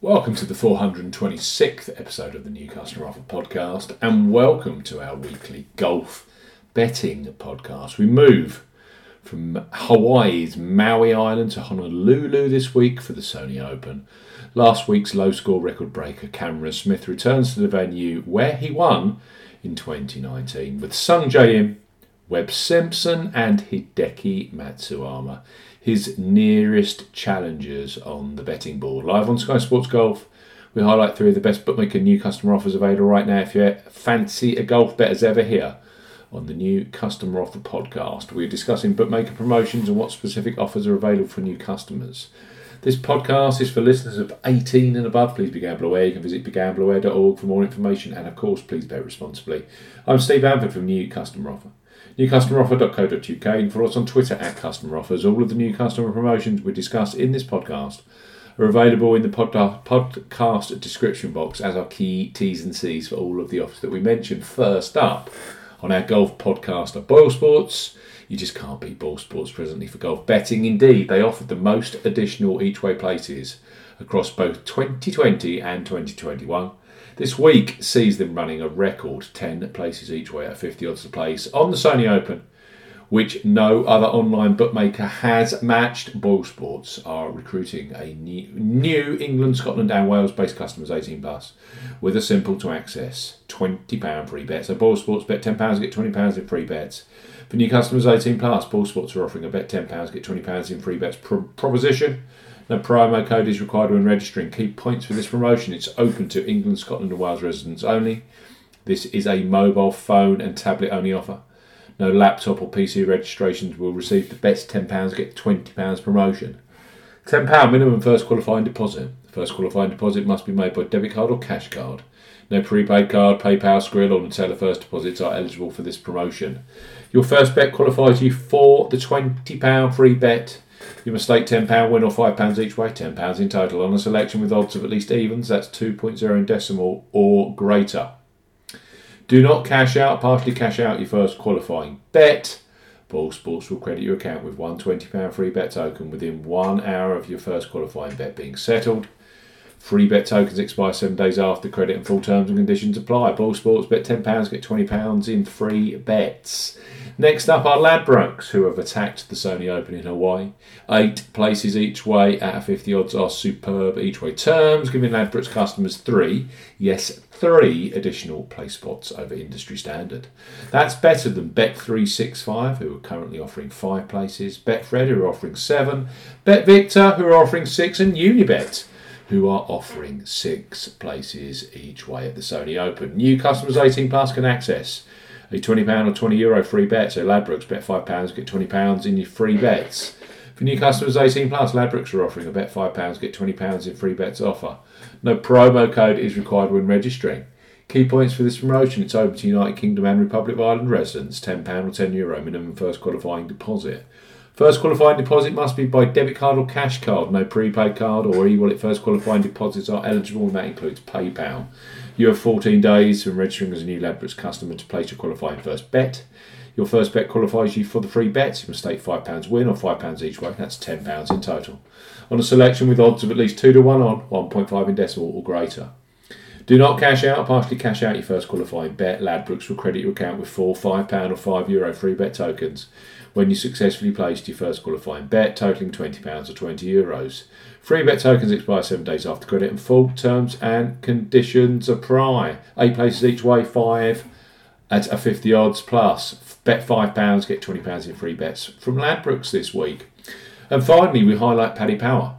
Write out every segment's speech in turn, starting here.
Welcome to the 426th episode of the New Customer Offer podcast, and welcome to our weekly golf betting podcast. We move from Hawaii's Maui Island to Honolulu this week for the Sony Open. Last week's low score record breaker Cameron Smith returns to the venue where he won in 2019 with Sungjae Im, Webb Simpson, and Hideki Matsuyama his nearest challengers on the betting board. Live on Sky Sports Golf, we highlight three of the best bookmaker new customer offers available right now. If you fancy a golf bet as ever here on the new customer offer podcast, we're discussing bookmaker promotions and what specific offers are available for new customers. This podcast is for listeners of 18 and above. Please be gamble aware. You can visit begambleaware.org for more information and, of course, please bet responsibly. I'm Steve Bamford from New Customer Offer newcustomeroffer.co.uk and follow us on Twitter at customer offers. All of the new customer promotions we discuss in this podcast are available in the pod- podcast description box as our key T's and C's for all of the offers that we mentioned. First up on our golf podcast are Boyle Sports. You just can't beat Boyle Sports presently for golf betting. Indeed, they offered the most additional each way places across both 2020 and 2021. This week sees them running a record 10 places each way at 50 odds to place on the Sony Open, which no other online bookmaker has matched. Boyle Sports are recruiting a new, England, Scotland, and Wales based customers 18 plus with a simple to access £20 free bet. So Boyle Sports bet £10, get £20 in free bets. For new customers 18 plus, Boyle Sports are offering a bet £10, get £20 in free bets pro- proposition no promo code is required when registering. Key points for this promotion it's open to England, Scotland, and Wales residents only. This is a mobile phone and tablet only offer. No laptop or PC registrations will receive the best £10 get £20 promotion. £10 minimum first qualifying deposit. The first qualifying deposit must be made by debit card or cash card. No prepaid card, PayPal, Skrill, or Neteller first deposits are eligible for this promotion. Your first bet qualifies you for the £20 free bet you must stake £10 win or £5 each way, £10 in total, on a selection with odds of at least evens, that's 2.0 in decimal or greater. Do not cash out, partially cash out your first qualifying bet. Boyle Sports will credit your account with one £20 free bet token within one hour of your first qualifying bet being settled. Free bet tokens expire seven days after credit and full terms and conditions apply. Boyle Sports bet £10, get £20 in free bets. Next up are Ladbrokes, who have attacked the Sony Open in Hawaii. Eight places each way at 50 odds are superb each way terms, giving Ladbrokes customers three, yes, three additional play spots over industry standard. That's better than Bet365, who are currently offering five places, Betfred, who are offering seven, BetVictor, who are offering six, and Unibet who are offering six places each way at the Sony Open. New customers 18 plus can access a £20 or €20 Euro free bet. So Ladbrokes bet £5, get £20 in your free bets. For new customers 18 plus, Ladbrokes are offering a bet £5, get £20 in free bets offer. No promo code is required when registering. Key points for this promotion it's open to United Kingdom and Republic of Ireland residents, £10 or €10 Euro minimum first qualifying deposit. First qualifying deposit must be by debit card or cash card. No prepaid card or e-wallet first qualifying deposits are eligible, and that includes PayPal. You have 14 days from registering as a new Ladbrokes customer to place your qualifying first bet. Your first bet qualifies you for the free bets. You must stake £5 win or £5 each way. That's £10 in total. On a selection with odds of at least 2 to 1 on, 1.5 in decimal or greater. Do not cash out, partially cash out your first qualifying bet. Ladbrokes will credit your account with four £5 or €5 Euro free bet tokens when you successfully placed your first qualifying bet totaling £20 or €20. Euros. Free bet tokens expire seven days after credit and full terms and conditions apply. Eight places each way, five at a 50 odds plus. Bet £5, get £20 in free bets from Ladbrokes this week. And finally, we highlight Paddy Power,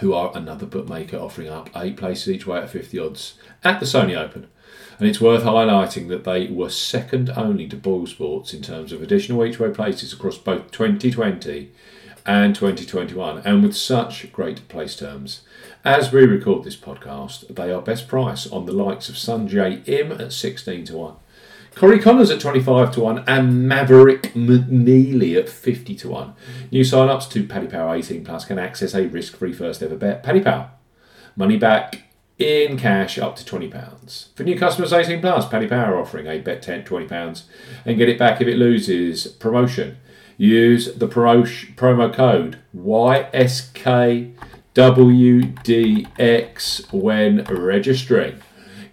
who are another bookmaker offering up eight places each way at 50 odds at the Sony Open. And it's worth highlighting that they were second only to Boyle Sports in terms of additional each way places across both 2020 and 2021, and with such great place terms. As we record this podcast, they are best price on the likes of Sungjae Im at 16 to 1. Corey Conners at 25 to 1 and Maverick McNealy at 50 to 1. New sign ups to Paddy Power 18 Plus can access a risk free first ever bet. Paddy Power. Money back in cash up to £20. For new customers 18 Plus, Paddy Power offering a bet 10 £20 and get it back if it loses promotion. Use the promo code YSK WDX when registering.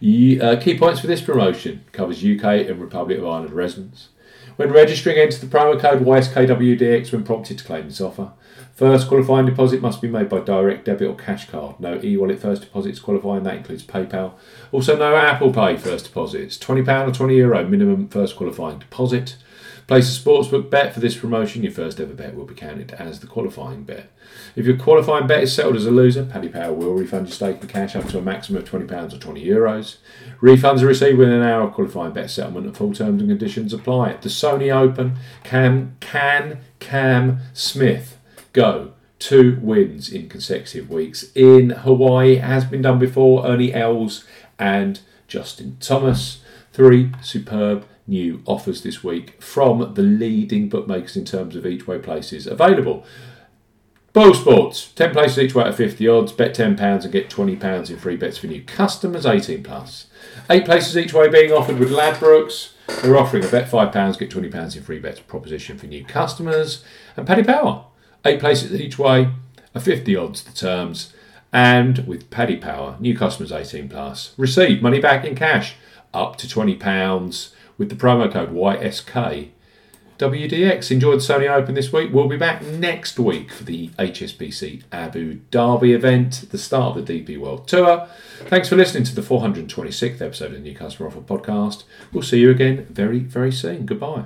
Uh, key points for this promotion covers UK and Republic of Ireland residents. When registering, enter the promo code YSKWDX when prompted to claim this offer. First qualifying deposit must be made by direct debit or cash card. No e-wallet first deposits qualifying, that includes PayPal. Also no Apple Pay first deposits. £20 or €20 Euro minimum first qualifying deposit. Place a sportsbook bet for this promotion. Your first ever bet will be counted as the qualifying bet. If your qualifying bet is settled as a loser, Paddy Power will refund your stake in cash up to a maximum of £20 or €20. Euros. Refunds are received within an hour of qualifying bet settlement and full terms and conditions apply. The Sony Open, Cam, can Cam Smith go two wins in consecutive weeks in Hawaii has been done before. Ernie Els and Justin Thomas. Three superb new offers this week from the leading bookmakers in terms of each way places available. Boyle Sports, 10 places each way at 50 odds, bet £10 and get £20 in free bets for new customers, 18 plus. Eight places each way being offered with Ladbrokes. They're offering a bet £5, get £20 in free bets proposition for new customers. And Paddy Power, eight places each way, a 50 odds the terms. And with Paddy Power, new customers 18 plus, receive money back in cash up to £20 with the promo code YSK WDX. Enjoyed the Sony Open this week. We'll be back next week for the HSBC Abu Dhabi event, the start of the DP World Tour. Thanks for listening to the 426th episode of the New Customer Offer podcast. We'll see you again very, very soon. Goodbye.